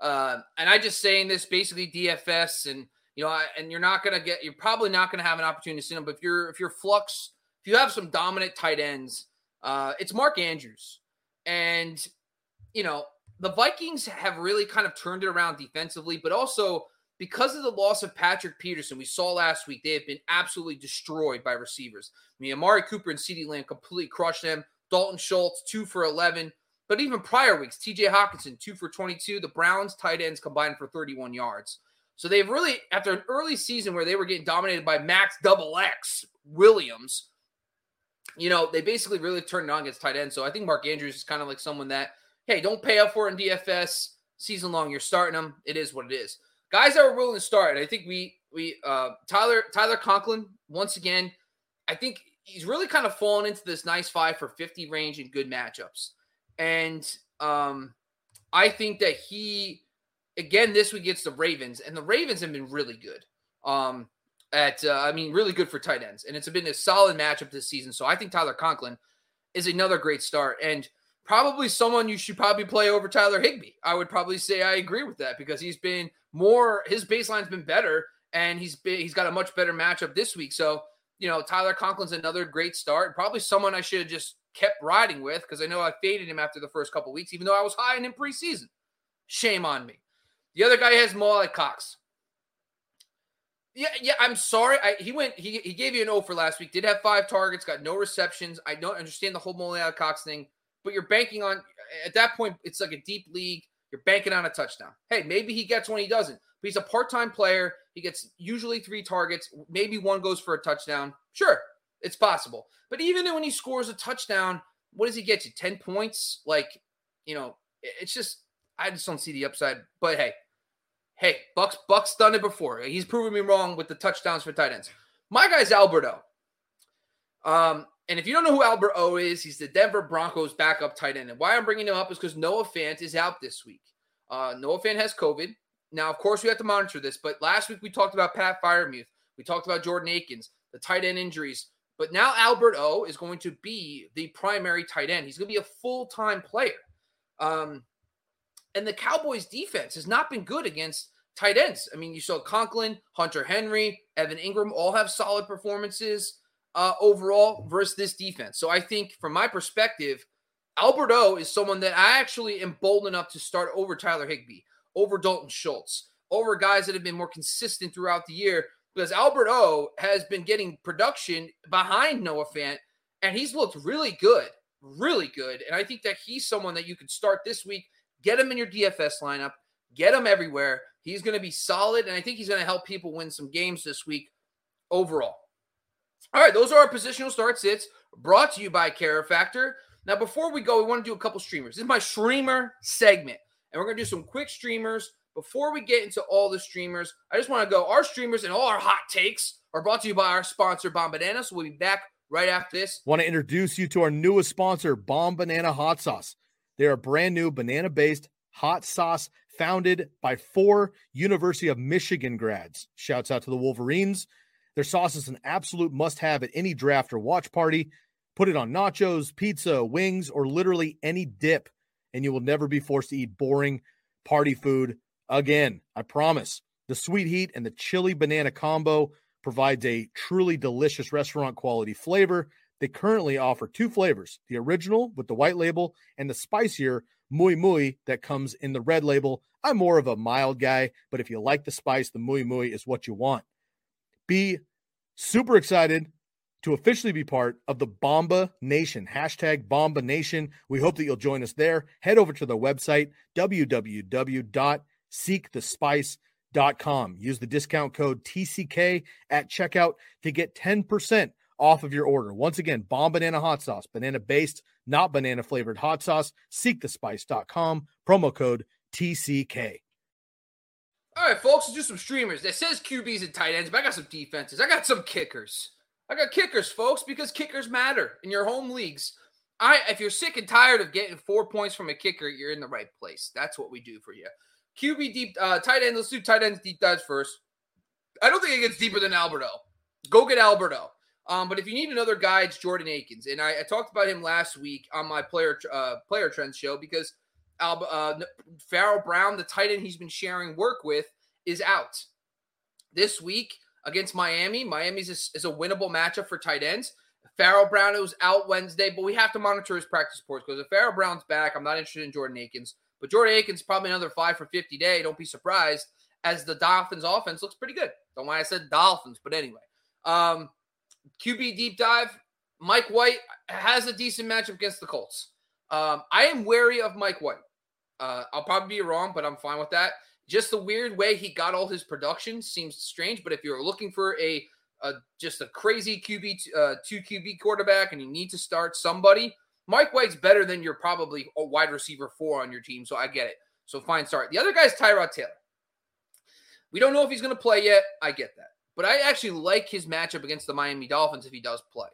uh, and I just saying this basically DFS and you know and you're not going to get you're probably not going to have an opportunity to sit him. But if you're if you're flux if you have some dominant tight ends, uh, it's Mark Andrews, and you know the Vikings have really kind of turned it around defensively, but also because of the loss of Patrick Peterson, we saw last week, they have been absolutely destroyed by receivers. I mean, Amari Cooper and CeeDee Lamb completely crushed them. Dalton Schultz, two for 11. But even prior weeks, TJ Hockenson, two for 22. The Browns tight ends combined for 31 yards. So they've really, after an early season where they were getting dominated by Max Double X Williams, you know, they basically really turned it on against tight ends. So I think Mark Andrews is kind of like someone that, hey, don't pay up for in DFS season long. You're starting them. It is what it is guys that were willing to start. I think we we uh Tyler Tyler Conklin once again. I think he's really kind of fallen into this nice five for 50 range and good matchups. And um I think that he again this week gets the Ravens, and the Ravens have been really good. Um at uh, I mean really good for tight ends, and it's been a solid matchup this season. So I think Tyler Conklin is another great start. And probably someone you should probably play over Tyler Higbee. I would probably say I agree with that because he's been more his baseline's been better and he's been he's got a much better matchup this week. So, you know, Tyler Conklin's another great start. Probably someone I should have just kept riding with because I know I faded him after the first couple weeks, even though I was high in him preseason. Shame on me. The other guy has Mo Alie-Cox. Yeah, yeah, I'm sorry. I, he went. He, he gave you an O for last week. Did have five targets, got no receptions. I don't understand the whole Mo Alie-Cox thing but you're banking on at that point it's like a deep league. You're banking on a touchdown. Hey, maybe he gets one, he doesn't. But he's a part-time player. He gets usually three targets. Maybe one goes for a touchdown. Sure, it's possible. But even when he scores a touchdown, what does he get you? 10 points? Like, you know, it's just I just don't see the upside. But hey, hey, Bucks Bucks done it before. He's proven me wrong with the touchdowns for tight ends. My guy's Albert O. Um, and if you don't know who Albert O is, he's the Denver Broncos backup tight end. And why I'm bringing him up is because Noah Fant is out this week. Uh, Noah Fant has COVID. Now, of course, we have to monitor this. But last week we talked about Pat Freiermuth. We talked about Jordan Akins, the tight end injuries. But now Albert O is going to be the primary tight end. He's going to be a full time player. Um, and the Cowboys defense has not been good against tight ends. I mean, you saw Conklin, Hunter Henry, Evan Engram all have solid performances uh, overall versus this defense. So I think from my perspective, Albert O is someone that I actually am bold enough to start over Tyler Higbee, over Dalton Schultz, over guys that have been more consistent throughout the year because Albert O has been getting production behind Noah Fant and he's looked really good, really good. And I think that he's someone that you could start this week, get him in your DFS lineup, get him everywhere. He's going to be solid, and I think he's going to help people win some games this week overall. All right, those are our positional start sits brought to you by Care Factor. Now, before we go, we want to do a couple streamers. This is my streamer segment, and we're going to do some quick streamers. Before we get into all the streamers, I just want to go. Our streamers and all our hot takes are brought to you by our sponsor, Bombanana. So we'll be back right after this. Want to introduce you to our newest sponsor, Bombanana Hot Sauce. They're a brand new banana based hot sauce founded by four University of Michigan grads. Shouts out to the Wolverines. Their sauce is an absolute must have at any draft or watch party. Put it on nachos, pizza, wings, or literally any dip, and you will never be forced to eat boring party food again. I promise. The sweet heat and the chili banana combo provides a truly delicious restaurant quality flavor. They currently offer two flavors the original with the white label and the spicier muy muy that comes in the red label. I'm more of a mild guy, but if you like the spice, the muy muy is what you want be super excited to officially be part of the Bomba Nation. Hashtag Bomba Nation. We hope that you'll join us there. Head over to the website, www.seekthespice.com. Use the discount code TCK at checkout to get 10% off of your order. Once again, Bombanana Hot Sauce, banana based, not banana flavored hot sauce. Seekthespice.com, promo code TCK. All right, folks, let's do some streamers. That says QBs and tight ends, but I got some defenses. I got some kickers. I got kickers, folks, because kickers matter in your home leagues. I if you're sick and tired of getting four points from a kicker, you're in the right place. That's what we do for you. QB deep uh, tight end. Let's do tight ends deep dives first. I don't think it gets deeper than Albert O. Go get Albert O. Um, but if you need another guy, it's Jordan Akins, and I, I talked about him last week on my player uh, player trends show because Alba, uh, Pharaoh Brown, the tight end he's been sharing work with, is out this week against Miami. Miami's is, is a winnable matchup for tight ends. Pharaoh Brown was out Wednesday, but we have to monitor his practice reports because if Pharaoh Brown's back, I'm not interested in Jordan Akins. But Jordan Akins probably another five for 50 day. Don't be surprised as the Dolphins offense looks pretty good. Don't know why I said Dolphins, but anyway. Um, QB deep dive. Mike White has a decent matchup against the Colts. Um, I am wary of Mike White. Uh, I'll probably be wrong, but I'm fine with that. Just the weird way he got all his production seems strange. But if you're looking for a, a just a crazy QB uh, two QB quarterback and you need to start somebody, Mike White's better than you're probably a wide receiver four on your team. So I get it. So fine start. The other guy's Tyrod Taylor. We don't know if he's going to play yet. I get that. But I actually like his matchup against the Miami Dolphins if he does play.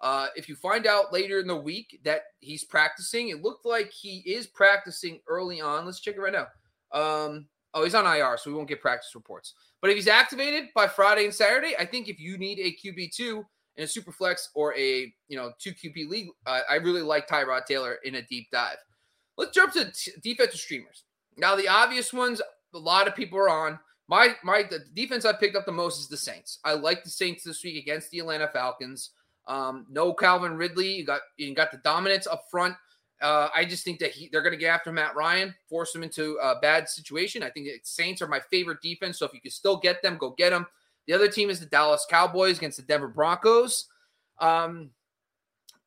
Uh, if you find out later in the week that he's practicing, it looked like he is practicing early on. Let's check it right now. Um, oh, he's on IR, so we won't get practice reports. But if he's activated by Friday and Saturday, I think if you need a QB two in a super flex or a you know two QB league, uh, I really like Tyrod Taylor in a deep dive. Let's jump to t- defensive streamers. Now the obvious ones, a lot of people are on. My my the defense I picked up the most is the Saints. I like the Saints this week against the Atlanta Falcons. Um, no Calvin Ridley. You got you got the dominance up front. Uh, I just think that he, they're going to get after Matt Ryan, force him into a bad situation. I think Saints are my favorite defense. So if you can still get them, go get them. The other team is the Dallas Cowboys against the Denver Broncos. Um,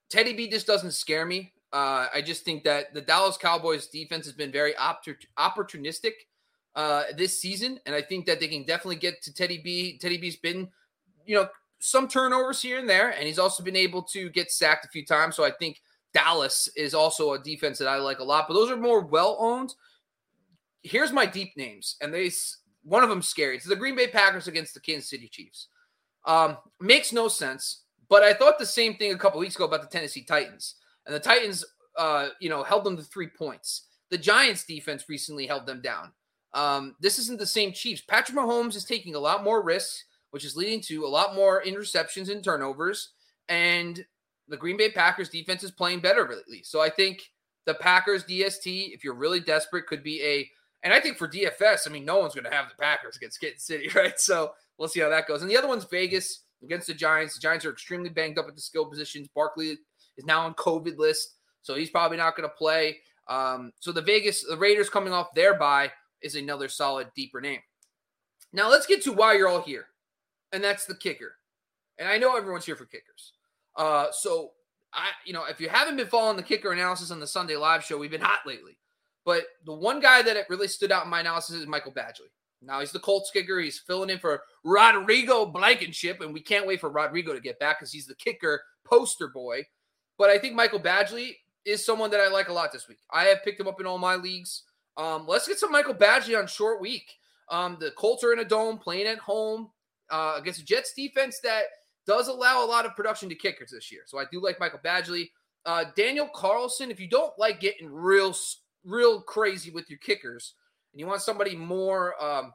Teddy B just doesn't scare me. Uh, I just think that the Dallas Cowboys defense has been very opportunistic uh, this season, and I think that they can definitely get to Teddy B. Teddy B's been, you know, some turnovers here and there, and he's also been able to get sacked a few times. So I think Dallas is also a defense that I like a lot, but those are more well owned. Here's my deep names, and they one of them scary. It's the Green Bay Packers against the Kansas City Chiefs. Um, makes no sense, but I thought the same thing a couple weeks ago about the Tennessee Titans, and the Titans, uh, you know, held them to three points. The Giants defense recently held them down. Um, this isn't the same Chiefs. Patrick Mahomes is taking a lot more risks, which is leading to a lot more interceptions and turnovers. And the Green Bay Packers defense is playing better lately. So I think the Packers DST, if you're really desperate, could be a and I think for DFS, I mean, no one's going to have the Packers against Kansas City, right? So we'll see how that goes. And the other one's Vegas against the Giants. The Giants are extremely banged up at the skill positions. Barkley is now on COVID list, so he's probably not going to play. Um, so the Vegas, the Raiders coming off their bye is another solid, deeper name. Now let's get to why you're all here, and that's the kicker. And I know everyone's here for kickers. Uh, so I, you know, if you haven't been following the kicker analysis on the Sunday live show, we've been hot lately. But the one guy that it really stood out in my analysis is Michael Badgley. Now he's the Colts kicker. He's filling in for Rodrigo Blankenship, and we can't wait for Rodrigo to get back because he's the kicker poster boy. But I think Michael Badgley is someone that I like a lot this week. I have picked him up in all my leagues. Um, let's get some Michael Badgley on short week. Um, the Colts are in a dome, playing at home uh, against a Jets defense that does allow a lot of production to kickers this year. So I do like Michael Badgley. Uh, Daniel Carlson, if you don't like getting real real crazy with your kickers and you want somebody more um,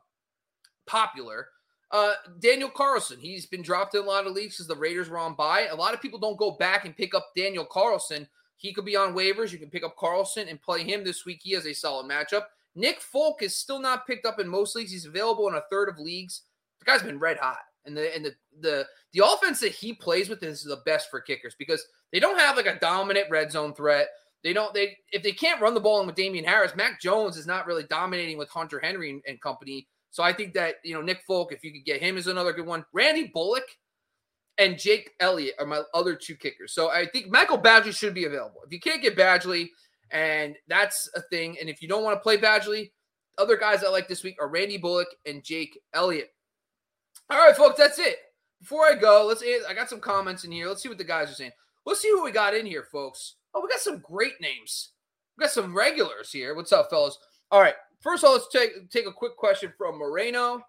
popular, uh, Daniel Carlson, he's been dropped in a lot of leagues because the Raiders were on bye. A lot of people don't go back and pick up Daniel Carlson. He could be on waivers. You can pick up Carlson and play him this week. He has a solid matchup. Nick Folk is still not picked up in most leagues. He's available in a third of leagues. The guy's been red hot. And the and the the the offense that he plays with is the best for kickers because they don't have like a dominant red zone threat. They don't. They if they can't run the ball in with Damien Harris, Mac Jones is not really dominating with Hunter Henry and, and company. So I think that you know Nick Folk, if you could get him, is another good one. Randy Bullock and Jake Elliott are my other two kickers. So I think Michael Badgley should be available. If you can't get Badgley, and that's a thing, and if you don't want to play Badgley, other guys I like this week are Randy Bullock and Jake Elliott. All right, folks, that's it. Before I go, let's. I got some comments in here. Let's see what the guys are saying. Let's see who we got in here, folks. Oh, we got some great names. We got some regulars here. What's up, fellas? All right. First of all, let's take take a quick question from Moreno.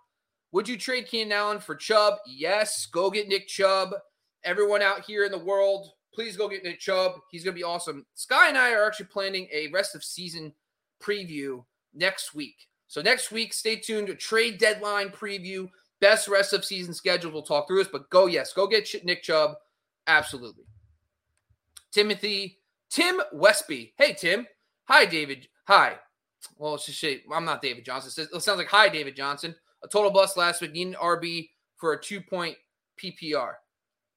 Would you trade Keenan Allen for Chubb? Yes. Go get Nick Chubb. Everyone out here in the world, please go get Nick Chubb. He's going to be awesome. Sky and I are actually planning a rest of season preview next week. So next week, stay tuned to trade deadline preview, best rest of season schedule. We'll talk through this, but go yes, go get Nick Chubb. Absolutely. Timothy Tim Westby. Hey, Tim. Hi, David. Hi. Well, it's just I'm not David Johnson. It sounds like hi, David Johnson. A total bust last week. Need an RB for a two point PPR.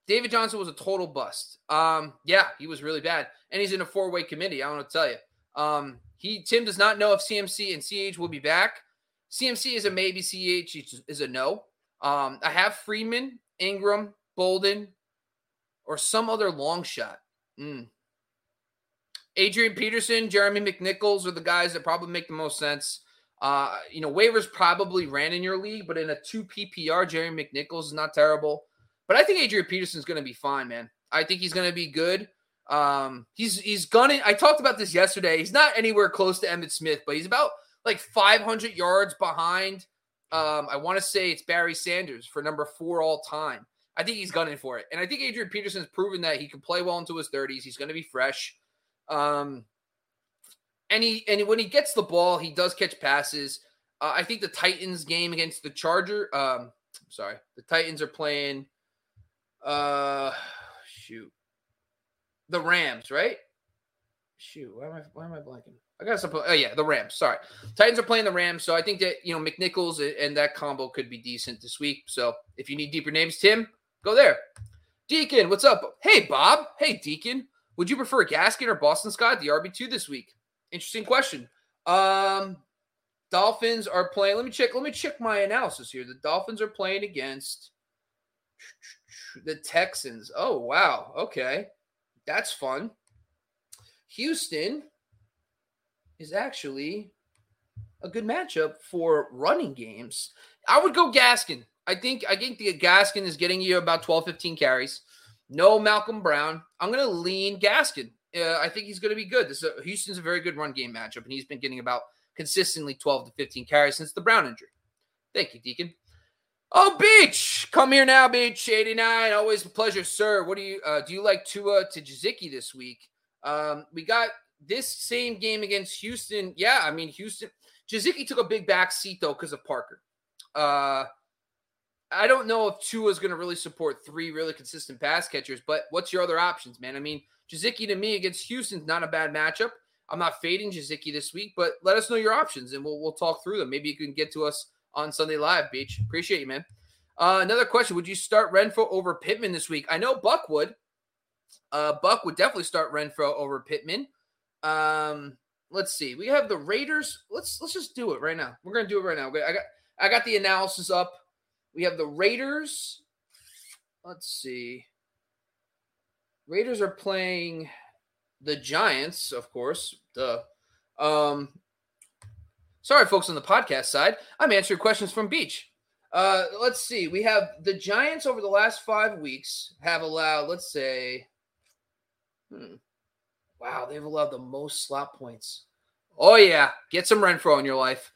David Johnson was a total bust. Um, yeah, he was really bad, and he's in a four way committee. I want to tell you. Um, he Tim does not know if CMC and CH will be back. CMC is a maybe. CH is a no. Um, I have Freeman, Ingram, Bolden, or some other long shot. Mm, Adrian Peterson, Jeremy McNichols are the guys that probably make the most sense. Uh, you know, waivers probably ran in your league, but in a two PPR, Jeremy McNichols is not terrible. But I think Adrian Peterson is going to be fine, man. I think he's going to be good. Um, he's he's gunning. I talked about this yesterday. He's not anywhere close to Emmitt Smith, but he's about like 500 yards behind. Um, I want to say it's Barry Sanders for number four all time. I think he's gunning for it, and I think Adrian Peterson's proven that he can play well into his 30s. He's going to be fresh. Um, and he and when he gets the ball, he does catch passes. Uh, I think the Titans game against the Charger. Um, sorry, the Titans are playing. Uh, shoot, the Rams, right? Shoot, why am I why am I blanking? I got some. Oh yeah, the Rams. Sorry, Titans are playing the Rams, so I think that you know McNichols and that combo could be decent this week. So if you need deeper names, Tim, go there. Deacon, what's up? Hey Bob. Hey Deacon. Would you prefer Gaskin or Boston Scott, the RB2 this week? Interesting question. Um, Dolphins are playing. Let me check. Let me check my analysis here. The Dolphins are playing against the Texans. Oh, wow. Okay. That's fun. Houston is actually a good matchup for running games. I would go Gaskin. I think I think the Gaskin is getting you about 12, 15 carries. No Malcolm Brown. I'm going to lean Gaskin. Uh, I think he's going to be good. This a, Houston's a very good run game matchup, and he's been getting about consistently 12 to 15 carries since the Brown injury. Thank you, Deacon. Oh, Beach, come here now, Beach. 89. Always a pleasure, sir. What do you uh, do? You like Tua Tagovailoa this week? Um, we got this same game against Houston. Yeah, I mean Houston. Gesicki took a big back seat though because of Parker. Uh, I don't know if Tua is going to really support three really consistent pass catchers, but what's your other options, man? I mean, Gesicki to me against Houston's not a bad matchup. I'm not fading Gesicki this week, but let us know your options and we'll we'll talk through them. Maybe you can get to us on Sunday Live, Beach. Appreciate you, man. Uh, another question: Would you start Renfrow over Pittman this week? I know Buck would. Uh, Buck would definitely start Renfrow over Pittman. Um, let's see. We have the Raiders. Let's let's just do it right now. We're gonna do it right now. I got I got the analysis up. We have the Raiders. Let's see. Raiders are playing the Giants, of course. The um sorry, folks on the podcast side. I'm answering questions from Beach. Uh let's see. We have the Giants over the last five weeks have allowed, let's say, hmm, wow, they've allowed the most slot points. Oh yeah, get some Renfrow in your life.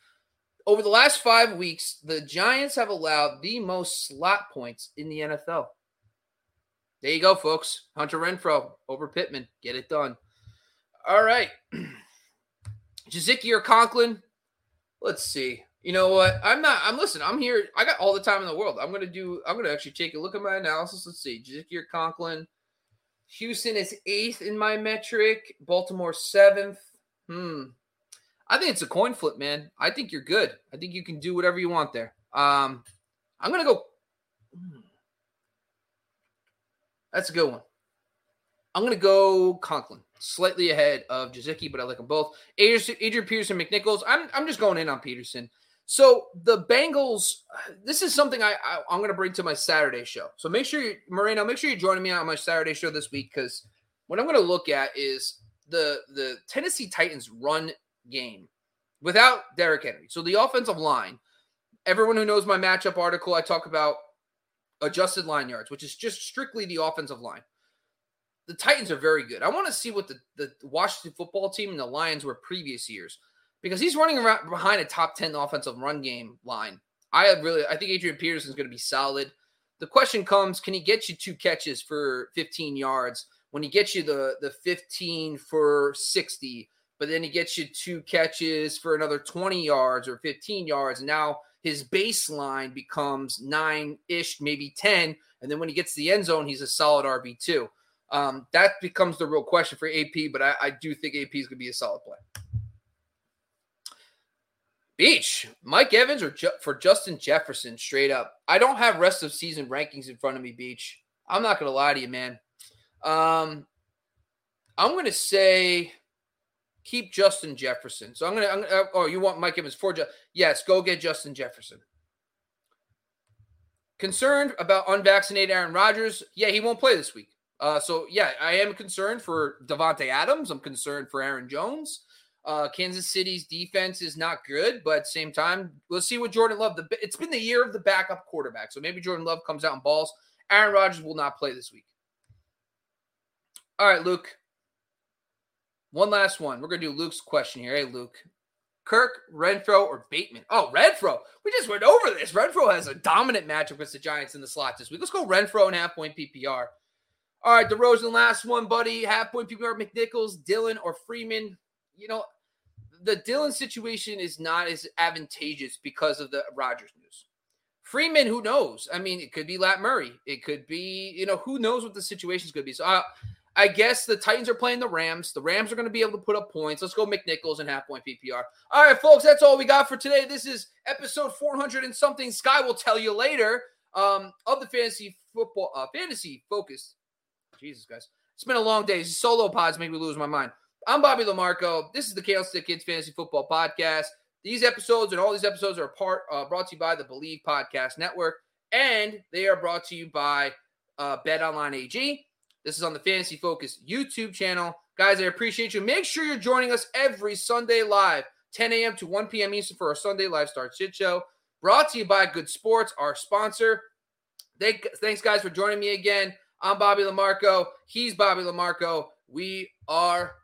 Over the last five weeks, the Giants have allowed the most slot points in the NFL. There you go, folks. Hunter Renfrow over Pittman. Get it done. All right. Gesicki or Conklin? Let's see. You know what? I'm not. I'm listen. I'm here. I got all the time in the world. I'm gonna do. I'm gonna actually take a look at my analysis. Let's see. Gesicki or Conklin? Houston is eighth in my metric. Baltimore seventh. Hmm. I think it's a coin flip, man. I think you're good. I think you can do whatever you want there. Um, I'm gonna go. Hmm. That's a good one. I'm to go Conklin, slightly ahead of Gesicki, but I like them both. Adrian, Adrian Peterson, McNichols. I'm, I'm just going in on Peterson. So the Bengals, this is something I, I am going to bring to my Saturday show. So make sure you, Moreno, make sure you're joining me on my Saturday show this week because what I'm going to look at is the the Tennessee Titans run game without Derrick Henry. So the offensive line. Everyone who knows my matchup article, I talk about adjusted line yards, which is just strictly the offensive line. The Titans are very good. I want to see what the, the Washington football team and the Lions were previous years because he's running around behind a top 10 offensive run game line. I really I think Adrian Peterson is going to be solid. The question comes, can he get you two catches for 15 yards when he gets you the the 15 for 60, but then he gets you two catches for another 20 yards or 15 yards now his baseline becomes nine ish, maybe 10. And then when he gets the end zone, he's a solid RB2. Um, that becomes the real question for AP, but I, I do think AP is going to be a solid play. Beach, Mike Evans or Ju- for Justin Jefferson, straight up. I don't have rest of season rankings in front of me, Beach. I'm not to lie to you, man. Um, I'm to say keep Justin Jefferson. So I'm gonna. I'm gonna oh, you want Mike Evans for? Ju- yes, go get Justin Jefferson. Concerned about unvaccinated Aaron Rodgers? Yeah, he won't play this week. Uh, so yeah, I am concerned for Davante Adams. I'm concerned for Aaron Jones. Uh, Kansas City's defense is not good, but same time, we'll see what Jordan Love. The, it's been the year of the backup quarterback, so maybe Jordan Love comes out and balls. Aaron Rodgers will not play this week. All right, Luke. One last one. We're gonna do Luke's question here. Hey, Luke. Kirk, Renfrow, or Bateman? Oh, Renfrow. We just went over this. Renfrow has a dominant matchup against the Giants in the slot this week. Let's go Renfrow and half point PPR. All right, DeRozan, last one, buddy. Half point PPR, McNichols, Dillon, or Freeman. You know, the Dillon situation is not as advantageous because of the Rodgers news. Freeman, who knows? I mean, it could be Lat Murray. It could be, you know, who knows what the situation is going to be. So uh, I guess the Titans are playing the Rams. The Rams are going to be able to put up points. Let's go McNichols and half point PPR. All right, folks, that's all we got for today. This is episode 400 and something. Sky will tell you later um, of the fantasy football, uh, fantasy focus. Jesus, guys. It's been a long day. Solo pods make me lose my mind. I'm Bobby LaMarco. This is the Candlestick Kids Fantasy Football Podcast. These episodes and all these episodes are part uh, brought to you by the Bleav Podcast Network, and they are brought to you by uh, BetOnline AG. This is on the Fantasy Focus YouTube channel. Guys, I appreciate you. Make sure you're joining us every Sunday live, 10 a.m. to 1 p.m. Eastern for our Sunday Live Start Shit Show. Brought to you by Good Sports, our sponsor. Thank, Thanks, guys, for joining me again. I'm Bobby LaMarco. He's Bobby LaMarco. We are